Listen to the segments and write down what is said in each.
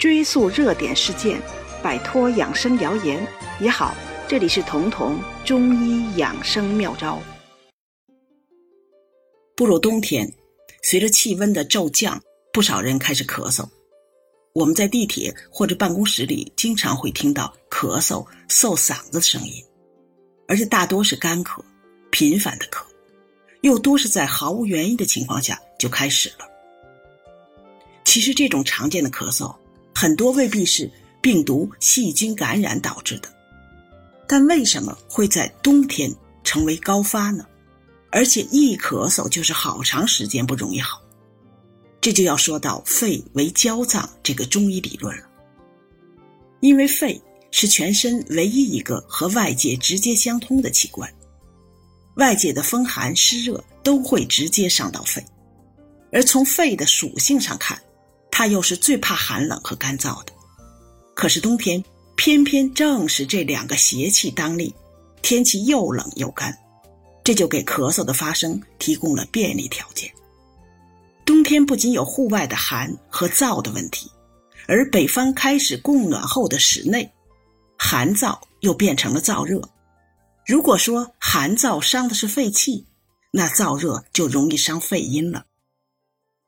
追溯热点事件，摆脱养生谣言也好。这里是彤彤中医养生妙招。步入冬天，随着气温的骤降，不少人开始咳嗽。我们在地铁或者办公室里，经常会听到咳嗽、嗽嗓子的声音，而且大多是干咳，频繁的咳，又多是在毫无原因的情况下就开始了。其实，这种常见的咳嗽，很多未必是病毒、细菌感染导致的。但为什么会在冬天成为高发呢？而且一咳嗽就是好长时间不容易好，这就要说到肺为焦脏这个中医理论了。因为肺是全身唯一一个和外界直接相通的器官，外界的风寒湿热都会直接伤到肺，而从肺的属性上看，它又是最怕寒冷和干燥的。可是冬天。偏偏正是这两个邪气当令，天气又冷又干，这就给咳嗽的发生提供了便利条件。冬天不仅有户外的寒和燥的问题，而北方开始供暖后的室内，寒燥又变成了燥热。如果说寒燥伤的是肺气，那燥热就容易伤肺阴了。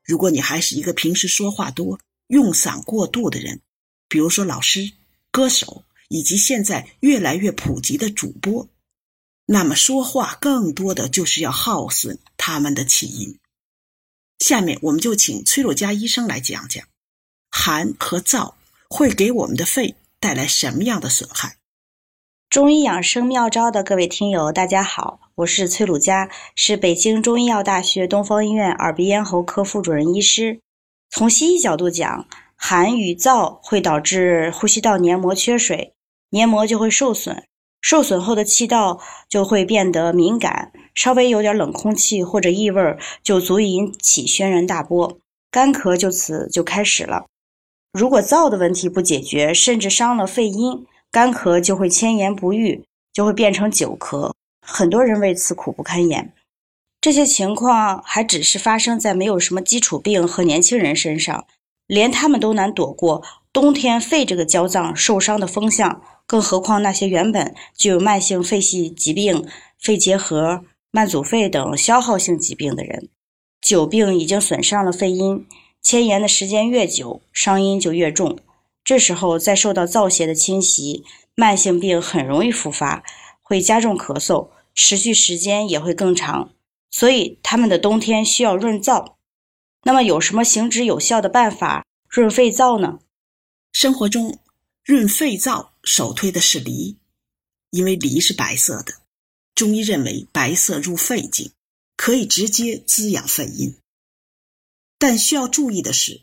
如果你还是一个平时说话多、用嗓过度的人，比如说老师。歌手以及现在越来越普及的主播，那么说话更多的就是要耗损他们的气音。下面我们就请崔若佳医生来讲讲，寒和燥会给我们的肺带来什么样的损害。中医养生妙招的各位听友，大家好，我是崔鲁佳，是北京中医药大学东方医院耳鼻咽喉科副主任医师。从西医角度讲。寒与燥会导致呼吸道黏膜缺水，黏膜就会受损，受损后的气道就会变得敏感，稍微有点冷空气或者异味就足以引起轩然大波，干咳就此就开始了。如果燥的问题不解决，甚至伤了肺阴，干咳就会迁延不愈，就会变成久咳，很多人为此苦不堪言。这些情况还只是发生在没有什么基础病和年轻人身上。连他们都难躲过冬天肺这个焦脏受伤的风向，更何况那些原本具有慢性肺系疾病、肺结核、慢阻肺等消耗性疾病的人。久病已经损伤了肺阴，迁延的时间越久，伤阴就越重。这时候再受到燥邪的侵袭，慢性病很容易复发，会加重咳嗽，持续时间也会更长。所以他们的冬天需要润燥。那么有什么行之有效的办法润肺燥呢？生活中润肺燥首推的是梨，因为梨是白色的，中医认为白色入肺经，可以直接滋养肺阴。但需要注意的是，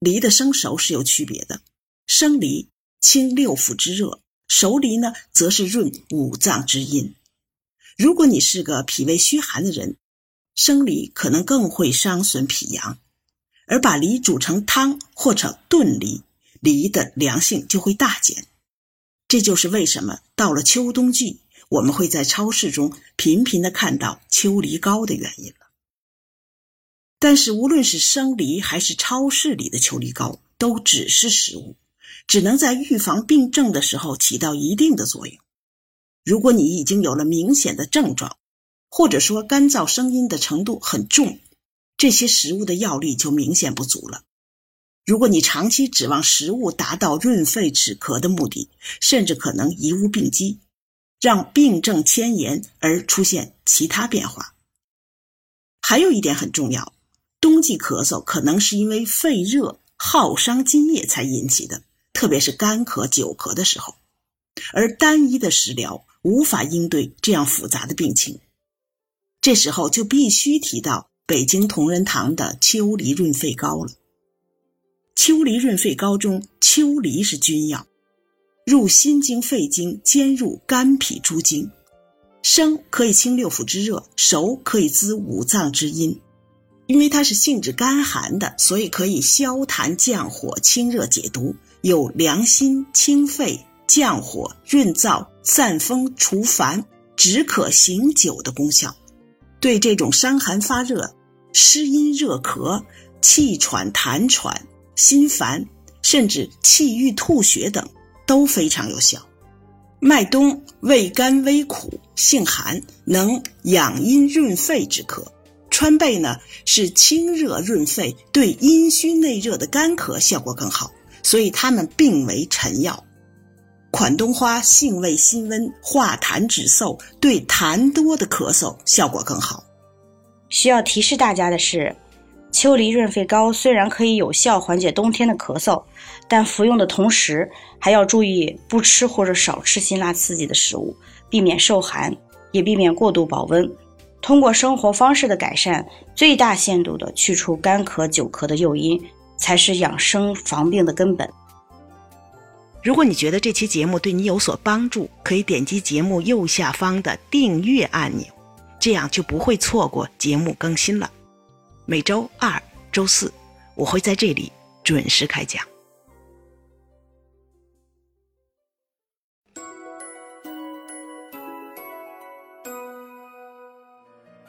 梨的生熟是有区别的，生梨清六腑之热，熟梨呢则是润五脏之阴。如果你是个脾胃虚寒的人。生梨可能更会伤损脾阳，而把梨煮成汤或者炖梨，梨的凉性就会大减。这就是为什么到了秋冬季，我们会在超市中频频的看到秋梨膏的原因了。但是，无论是生梨还是超市里的秋梨膏，都只是食物，只能在预防病症的时候起到一定的作用。如果你已经有了明显的症状，或者说干燥声音的程度很重，这些食物的药力就明显不足了。如果你长期指望食物达到润肺止咳的目的，甚至可能贻误病机，让病症迁延而出现其他变化。还有一点很重要，冬季咳嗽可能是因为肺热耗伤津液才引起的，特别是干咳、久咳的时候，而单一的食疗无法应对这样复杂的病情。这时候就必须提到北京同仁堂的秋梨润肺膏了。秋梨润肺膏中，秋梨是君药，入心经、肺经，兼入肝脾诸经。生可以清六腑之热，熟可以滋五脏之阴。因为它是性质干寒的，所以可以消痰降火、清热解毒，有凉心、清肺、降火、润燥、散风、除烦、止渴醒酒的功效。对这种伤寒发热、湿阴热咳、气喘痰喘、心烦、甚至气郁吐血等都非常有效。麦冬味甘微苦，性寒，能养阴润肺止咳。川贝呢是清热润肺，对阴虚内热的干咳效果更好，所以它们并为臣药。款冬花性味辛温，化痰止嗽，对痰多的咳嗽效果更好。需要提示大家的是，秋梨润肺膏虽然可以有效缓解冬天的咳嗽，但服用的同时还要注意不吃或者少吃辛辣刺激的食物，避免受寒，也避免过度保温。通过生活方式的改善，最大限度的去除干咳、久咳的诱因，才是养生防病的根本。如果你觉得这期节目对你有所帮助，可以点击节目右下方的订阅按钮，这样就不会错过节目更新了。每周二、周四，我会在这里准时开讲。